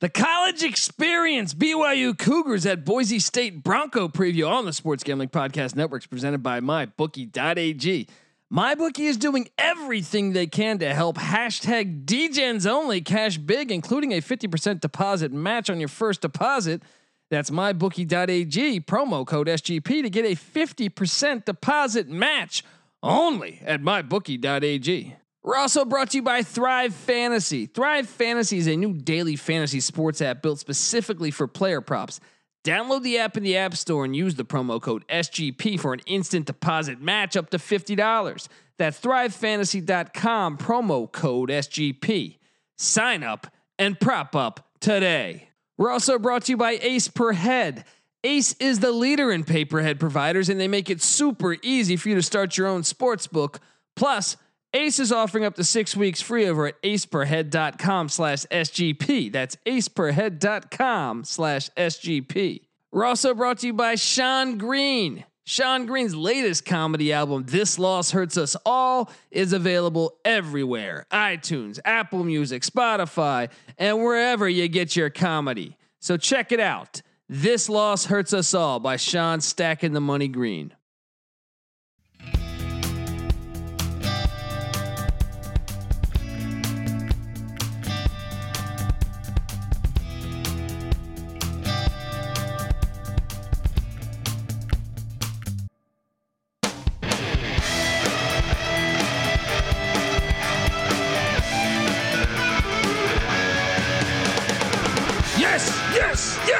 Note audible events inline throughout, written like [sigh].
The college experience, BYU Cougars at Boise State Bronco preview on the Sports Gambling Podcast Networks presented by MyBookie.ag. MyBookie is doing everything they can to help hashtag DGens only cash big, including a 50% deposit match on your first deposit. That's MyBookie.ag, promo code SGP to get a 50% deposit match only at MyBookie.ag. We're also brought to you by Thrive Fantasy. Thrive Fantasy is a new daily fantasy sports app built specifically for player props. Download the app in the App Store and use the promo code SGP for an instant deposit match up to $50. That's thrivefantasy.com, promo code SGP. Sign up and prop up today. We're also brought to you by Ace Per Head. Ace is the leader in pay-per-head providers, and they make it super easy for you to start your own sports book. Plus, Ace is offering up to six weeks free over at aceperhead.com slash SGP. That's aceperhead.com slash SGP. We're also brought to you by Sean Green. Sean Green's latest comedy album, This Loss Hurts Us All, is available everywhere iTunes, Apple Music, Spotify, and wherever you get your comedy. So check it out. This Loss Hurts Us All by Sean Stacking the Money Green.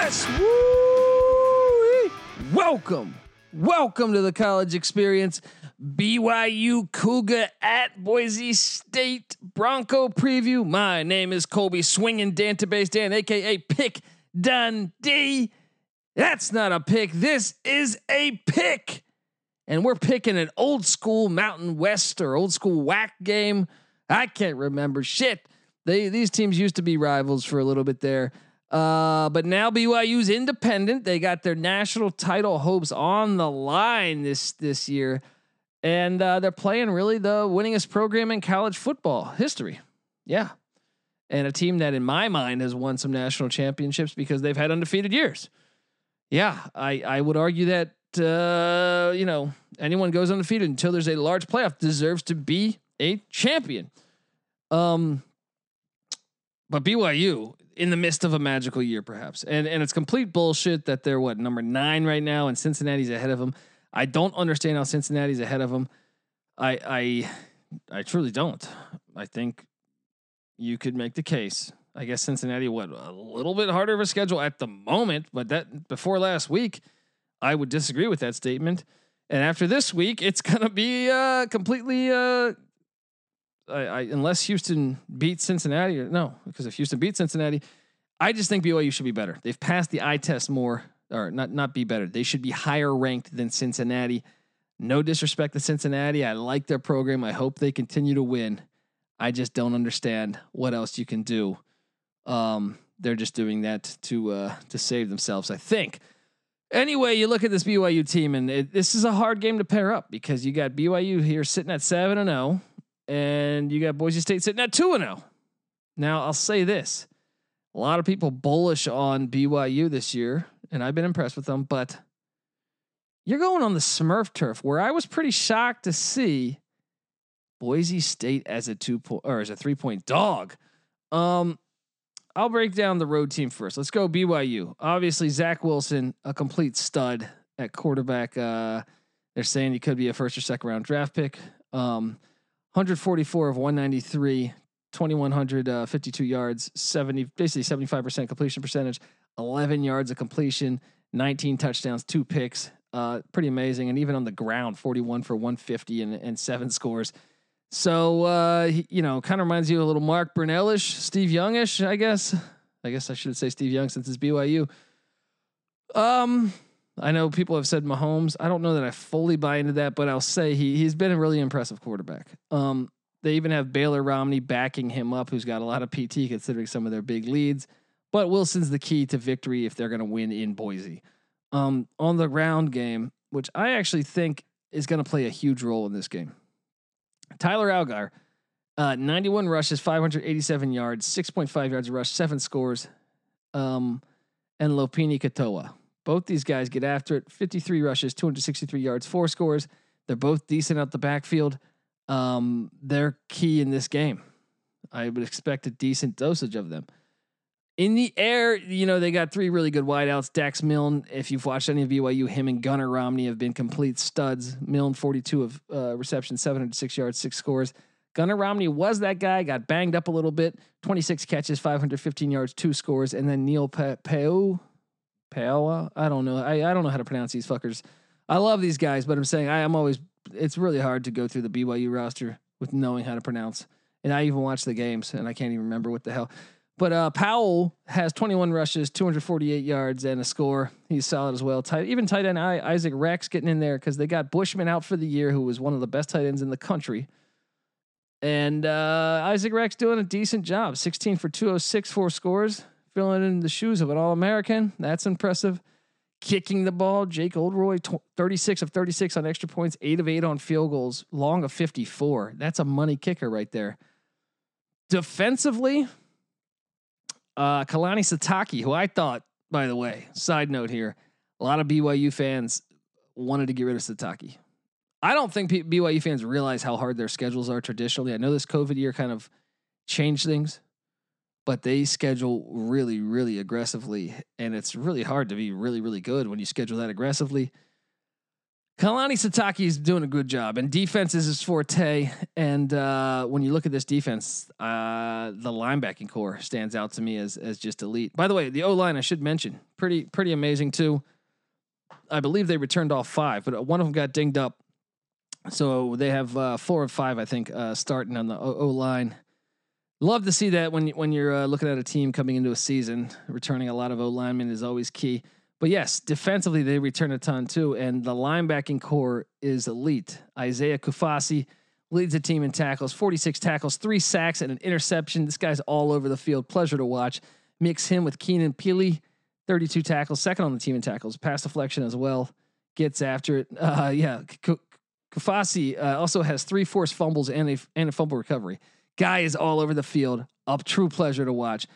Yes. Woo! Welcome, welcome to the college experience. BYU Cougar at Boise State Bronco preview. My name is Colby Swinging Database Dan, aka Pick Dundee. That's not a pick. This is a pick. And we're picking an old school Mountain West or old school WAC game. I can't remember shit. They these teams used to be rivals for a little bit there. Uh, but now BYU's independent. They got their national title hopes on the line this this year, and uh, they're playing really the winningest program in college football history. Yeah, and a team that, in my mind, has won some national championships because they've had undefeated years. Yeah, I I would argue that uh, you know anyone goes undefeated until there's a large playoff deserves to be a champion. Um, but BYU in the midst of a magical year, perhaps. And and it's complete bullshit that they're what number nine right now, and Cincinnati's ahead of them. I don't understand how Cincinnati's ahead of them. I I I truly don't. I think you could make the case. I guess Cincinnati what a little bit harder of a schedule at the moment, but that before last week, I would disagree with that statement. And after this week, it's gonna be uh, completely uh, I, I, unless Houston beats Cincinnati, or no, because if Houston beats Cincinnati, I just think BYU should be better. They've passed the eye test more, or not not be better. They should be higher ranked than Cincinnati. No disrespect to Cincinnati. I like their program. I hope they continue to win. I just don't understand what else you can do. Um, they're just doing that to uh, to save themselves, I think. Anyway, you look at this BYU team, and it, this is a hard game to pair up because you got BYU here sitting at seven and zero and you got Boise State sitting at 2 and 0. Now, I'll say this. A lot of people bullish on BYU this year, and I've been impressed with them, but you're going on the Smurf turf where I was pretty shocked to see Boise State as a two point or as a three point dog. Um, I'll break down the road team first. Let's go BYU. Obviously, Zach Wilson, a complete stud at quarterback. Uh, they're saying he could be a first or second round draft pick. Um, 144 of 193, 2152 uh, yards, 70 basically 75% completion percentage, 11 yards of completion, 19 touchdowns, two picks. Uh, pretty amazing. And even on the ground, 41 for 150 and, and seven scores. So, uh, you know, kind of reminds you a little Mark Brunellish, Steve Youngish, I guess. I guess I should say Steve Young since it's BYU. Um, I know people have said Mahomes. I don't know that I fully buy into that, but I'll say he he's been a really impressive quarterback. Um, they even have Baylor Romney backing him up, who's got a lot of PT considering some of their big leads. But Wilson's the key to victory if they're going to win in Boise. Um, on the ground game, which I actually think is going to play a huge role in this game. Tyler Allgeier, uh, 91 rushes, 587 yards, 6.5 yards rush, seven scores, um, and Lopini Katoa. Both these guys get after it. 53 rushes, 263 yards, four scores. They're both decent out the backfield. Um, they're key in this game. I would expect a decent dosage of them. In the air, you know, they got three really good wideouts. Dax Milne, if you've watched any of BYU, him and Gunnar Romney have been complete studs. Milne, 42 of uh, reception, 706 yards, six scores. Gunnar Romney was that guy, got banged up a little bit, 26 catches, 515 yards, two scores. And then Neil Pe- Peoa, I don't know. I, I don't know how to pronounce these fuckers. I love these guys, but I'm saying I, I'm always, it's really hard to go through the BYU roster with knowing how to pronounce. And I even watch the games and I can't even remember what the hell. But uh, Powell has 21 rushes, 248 yards, and a score. He's solid as well. Tight, even tight end Isaac Rex getting in there because they got Bushman out for the year, who was one of the best tight ends in the country. And uh, Isaac Rex doing a decent job. 16 for 206, four scores, filling in the shoes of an All American. That's impressive. Kicking the ball, Jake Oldroyd, 36 of 36 on extra points, eight of eight on field goals, long of 54. That's a money kicker right there. Defensively, uh, Kalani Sitake, who I thought, by the way, side note here, a lot of BYU fans wanted to get rid of Sitake. I don't think BYU fans realize how hard their schedules are traditionally. I know this COVID year kind of changed things, but they schedule really, really aggressively, and it's really hard to be really, really good when you schedule that aggressively. Kalani Sitake is doing a good job, and defense is his forte. And uh, when you look at this defense, uh, the linebacking core stands out to me as as just elite. By the way, the O line I should mention pretty pretty amazing too. I believe they returned all five, but one of them got dinged up, so they have uh, four of five, I think, uh, starting on the O line. Love to see that when when you're uh, looking at a team coming into a season, returning a lot of O linemen is always key. But yes, defensively they return a ton too, and the linebacking core is elite. Isaiah Kaufusi leads the team in tackles, 46 tackles, three sacks, and an interception. This guy's all over the field. Pleasure to watch. Mix him with Keenan Pili, 32 tackles, second on the team in tackles, pass deflection as well. Gets after it. Uh, yeah, Kaufusi uh, also has three forced fumbles and a and a fumble recovery. Guy is all over the field. A true pleasure to watch.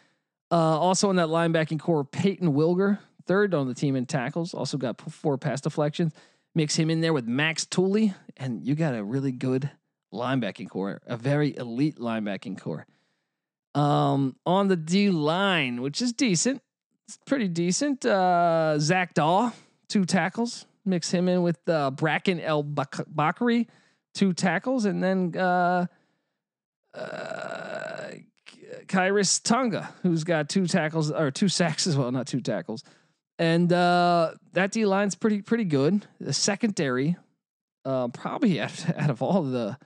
Uh, also in that linebacking core, Payton Wilgar, third on the team in tackles. Also got four pass deflections. Mix him in there with Max Tooley, and you got a really good linebacking core, a very elite linebacking core. Um, on the D line, which is decent, it's pretty decent. Uh, Zac Dawe, two tackles. Mix him in with uh, Bracken El Bakri, two tackles, and then uh, uh, Khyiris Tonga, who's got two tackles or two sacks as well, not two tackles. And uh, that D line's pretty pretty good. The secondary, uh, probably [laughs] out, out of all the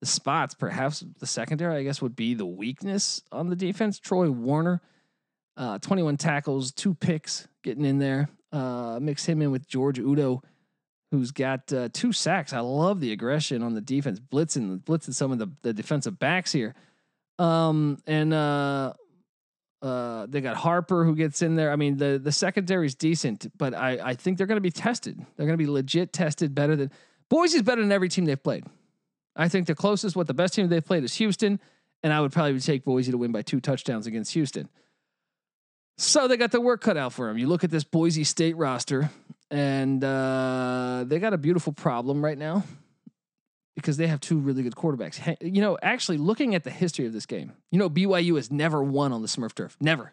the spots, perhaps the secondary, I guess, would be the weakness on the defense. Troy Warner, uh, 21 tackles, two picks, getting in there. Uh, mix him in with George Udo, who's got uh, two sacks. I love the aggression on the defense, blitzing blitzing some of the, the defensive backs here. Um, and uh, uh, they got Harper who gets in there. I mean, the the secondary is decent, but I I think they're going to be tested. They're going to be legit tested better than Boise is better than every team they've played. I think the closest, what the best team they've played is Houston, and I would probably take Boise to win by two touchdowns against Houston. So they got the work cut out for them. You look at this Boise State roster, and uh, they got a beautiful problem right now because they have two really good quarterbacks. You know, actually looking at the history of this game, you know, BYU has never won on the Smurf turf. Never.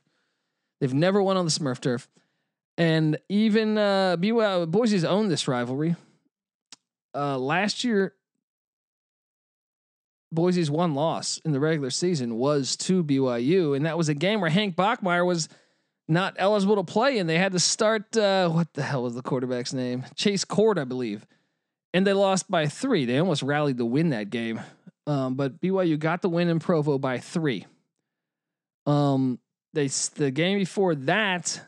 They've never won on the Smurf turf. And even uh, BYU, Boise's owned this rivalry. Uh, last year, Boise's one loss in the regular season was to BYU, and that was a game where Hank Bachmeier was not eligible to play, and they had to start. Uh, what the hell was the quarterback's name? Chase Cord, I believe and they lost by three. They almost rallied to win that game, um, but BYU got the win in Provo by three. Um, they the game before that,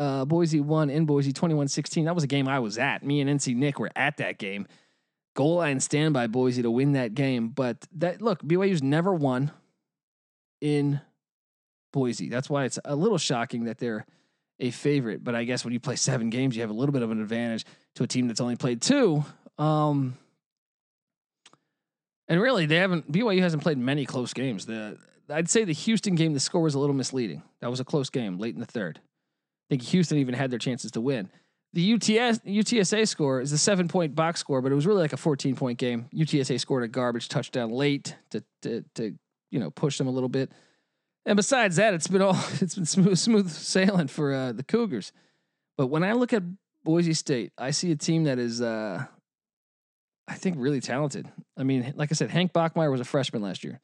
uh, Boise won in Boise 21-16. That was a game I was at. Me and NC Nick were at that game. Goal line stand by Boise to win that game, but that look BYU's never won in Boise. That's why it's a little shocking that they're a favorite. But I guess when you play seven games, you have a little bit of an advantage to a team that's only played two. Um, and really, they haven't BYU hasn't played many close games. The I'd say the Houston game, the score was a little misleading. That was a close game late in the third. I think Houston even had their chances to win. The UTS UTSA score is a seven point box score, but it was really like a 14 point game. UTSA scored a garbage touchdown late to to, to you know push them a little bit. And besides that, it's been all [laughs] it's been smooth smooth sailing for uh, the Cougars. But when I look at Boise State, I see a team that is uh, I think really talented. I mean, like I said, Hank Bachmeier was a freshman last year.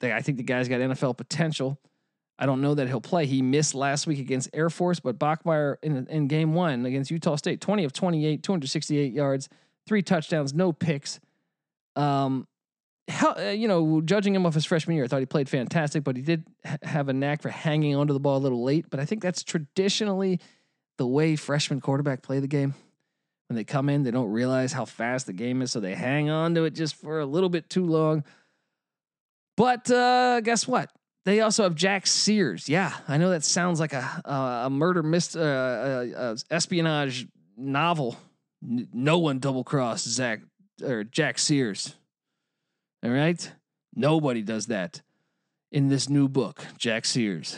They, I think the guy's got NFL potential. I don't know that he'll play. He missed last week against Air Force, but Bachmeier in, in game one against Utah State, 20 of 28, 268 yards, three touchdowns, no picks. Um, you know, judging him off his freshman year, I thought he played fantastic, but he did have a knack for hanging onto the ball a little late. But I think that's traditionally the way freshman quarterback play the game. When they come in, they don't realize how fast the game is, so they hang on to it just for a little bit too long. But uh, guess what? They also have Jack Sears. Yeah, I know that sounds like a a, a murder myst- uh, uh, espionage novel. No one double crossed Zach or Jack Sears. All right, nobody does that in this new book, Jack Sears.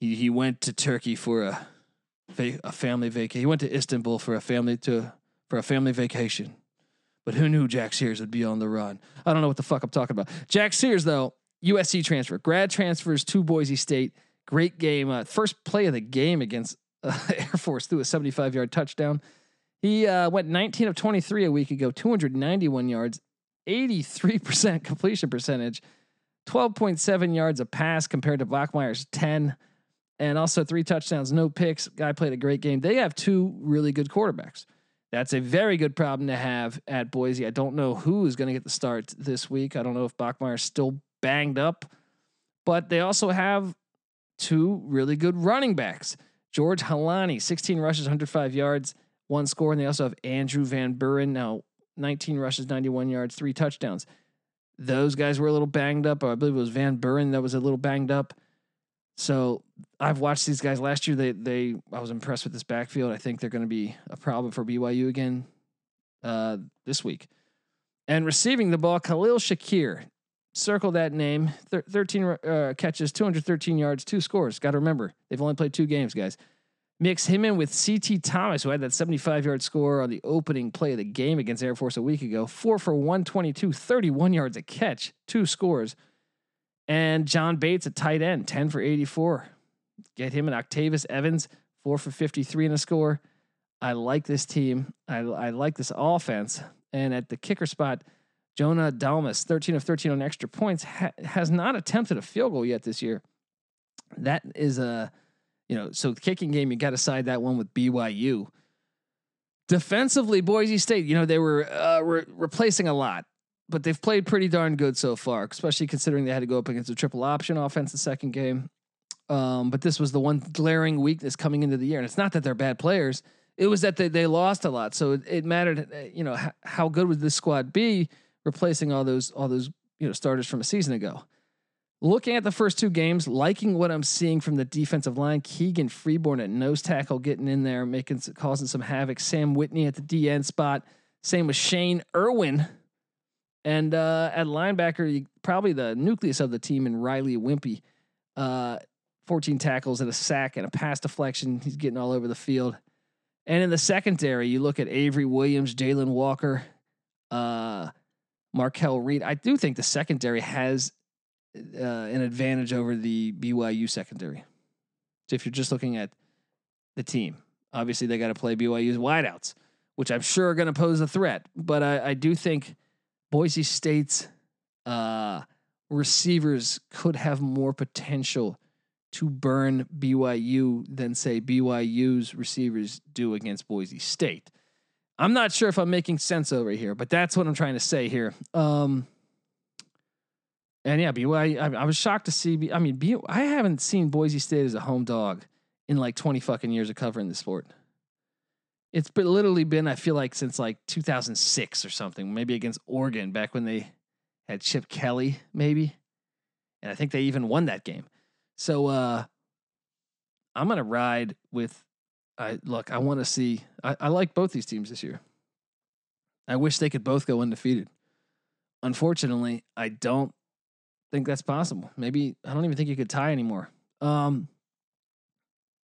He he went to Turkey for a a family vacation. He went to Istanbul for a family to for a family vacation. But who knew Jack Sears would be on the run? I don't know what the fuck I'm talking about. Jack Sears, though, USC transfer, grad transfers to Boise State. Great game. Uh, first play of the game against uh, [laughs] Air Force threw a 75 yard touchdown. He uh, went 19 of 23 a week ago, 291 yards, 83% [laughs] completion percentage, 12.7 yards a pass compared to Bachmeier's 10, and also three touchdowns, no picks. Guy played a great game. They have two really good quarterbacks. That's a very good problem to have at Boise. I don't know who is going to get the start this week. I don't know if Bachmeier's still banged up, but they also have two really good running backs. George Holani, 16 rushes, 105 yards, one score. And they also have Andrew Van Buren, now 19 rushes, 91 yards, three touchdowns. Those guys were a little banged up. I believe it was Van Buren that was a little banged up. So I've watched these guys last year. They they I was impressed with this backfield. I think they're going to be a problem for BYU again uh, this week. And receiving the ball, Khalil Shakir, circle that name. Thir- 13 uh, catches, 213 yards, two scores. Got to remember, they've only played two games, guys. Mix him in with CT Thomas, who had that 75 yard score on the opening play of the game against Air Force a week ago. Four for 122, 31 yards a catch, two scores. And John Bates a tight end, 10 for 84. Get him and Octavius Evans, four for 53 in a score. I like this team. I, I like this offense. And at the kicker spot, Jonah Dalmas, 13 of 13 on extra points, ha- has not attempted a field goal yet this year. That is a, you know, so the kicking game, you got to side that one with BYU. Defensively, Boise State, you know, they were uh, re- replacing a lot, but they've played pretty darn good so far, especially considering they had to go up against a triple option offense the second game. Um, but this was the one glaring weakness coming into the year. And it's not that they're bad players. It was that they, they lost a lot. So it, it mattered, uh, you know, h- how good would this squad be replacing all those, all those, you know, starters from a season ago. Looking at the first two games, liking what I'm seeing from the defensive line, Keegan Freeborn at nose tackle getting in there, making causing some havoc. Sam Whitney at the DN spot. Same with Shane Irwin. And uh, at linebacker, probably the nucleus of the team in Riley Whimpey. Uh, 14 tackles and a sack and a pass deflection. He's getting all over the field. And in the secondary, you look at Avery Williams, Jalen Walker, uh, Markel Reed. I do think the secondary has uh, an advantage over the BYU secondary. So if you're just looking at the team, obviously they got to play BYU's wideouts, which I'm sure are going to pose a threat. But I, I do think Boise State's uh, receivers could have more potential to burn BYU than say BYU's receivers do against Boise State. I'm not sure if I'm making sense over here, but that's what I'm trying to say here. Um, and yeah, BYU. I, I, was shocked to see. I mean, BYU, I haven't seen Boise State as a home dog in like 20 fucking years of covering the sport. It's been literally been, I feel like, since like 2006 or something, maybe against Oregon back when they had Chip Kelly, maybe. And I think they even won that game. So uh I'm gonna ride with I look, I want to see I, I like both these teams this year. I wish they could both go undefeated. Unfortunately, I don't think that's possible. Maybe I don't even think you could tie anymore. Um,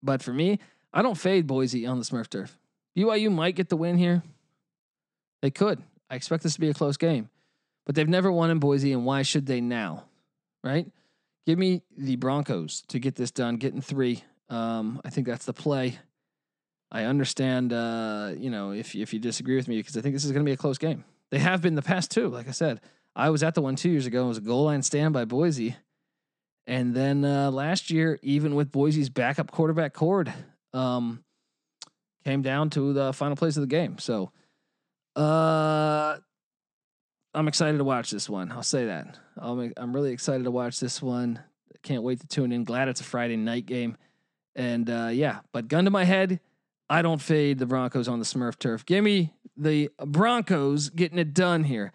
but for me, I don't fade Boise on the Smurf turf. BYU might get the win here. They could. I expect this to be a close game, but they've never won in Boise, and why should they now? Right? Give me the Broncos to get this done, getting three. Um, I think that's the play. I understand, uh, you know, if if you disagree with me, because I think this is going to be a close game. They have been the past two. Like I said, I was at the one two years ago. It was a goal line stand by Boise, and then uh, last year, even with Boise's backup quarterback cord, um, came down to the final plays of the game. So, uh, I'm excited to watch this one. I'll say that. i am I'm really excited to watch this one. Can't wait to tune in. Glad it's a Friday night game. And uh, yeah, but gun to my head, I don't fade the Broncos on the Smurf turf. Give me the Broncos getting it done here.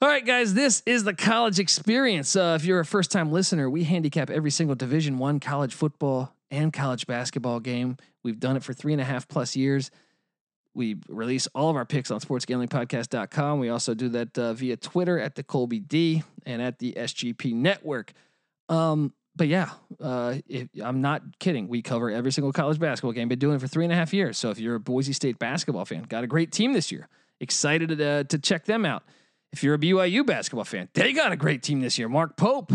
All right, guys, this is the college experience. Uh, if you're a first time listener, we handicap every single Division One college football and college basketball game. We've done it for three and a half plus years. We release all of our picks on sportsgamblingpodcast.com. We also do that uh, via Twitter at the Colby D and at the SGP Network. Um, but yeah, uh, if, I'm not kidding. We cover every single college basketball game. Been doing it for three and a half years. So if you're a Boise State basketball fan, got a great team this year. Excited to, uh, to check them out. If you're a BYU basketball fan, they got a great team this year. Mark Pope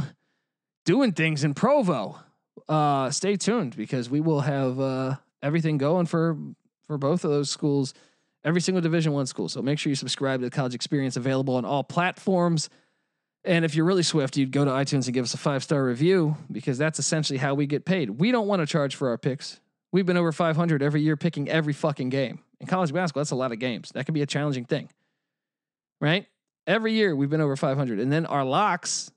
doing things in Provo. Uh, stay tuned because we will have uh, everything going for for both of those schools, every single Division One school. So make sure you subscribe to the College Experience, available on all platforms. And if you're really swift, you'd go to iTunes and give us a five star review because that's essentially how we get paid. We don't want to charge for our picks. We've been over 500 every year picking every fucking game. In college basketball, that's a lot of games. That can be a challenging thing, right? Every year we've been over 500. And then our locks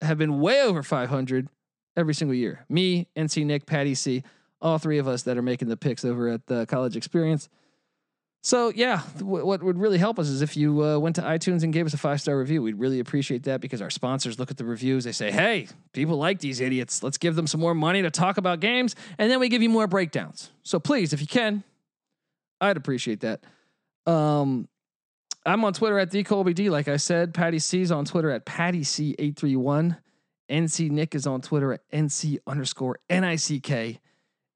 have been way over 500 every single year. Me, NC Nick, Patty C, all three of us that are making the picks over at the college experience. So yeah, w- what would really help us is if you uh, went to iTunes and gave us a five star review. We'd really appreciate that because our sponsors look at the reviews. They say, "Hey, people like these idiots. Let's give them some more money to talk about games, and then we give you more breakdowns." So please, if you can, I'd appreciate that. Um, I'm on Twitter at the Colby D. Like I said, Patty C is on Twitter at Patty C eight three one. NC Nick is on Twitter at NC underscore NICK.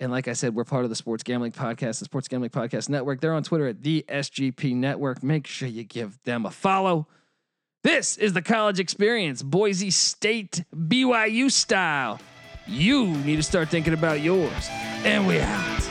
And like I said, we're part of the Sports Gambling Podcast, the Sports Gambling Podcast Network. They're on Twitter at the SGP Network. Make sure you give them a follow. This is the college experience, Boise State, BYU style. You need to start thinking about yours. And we out.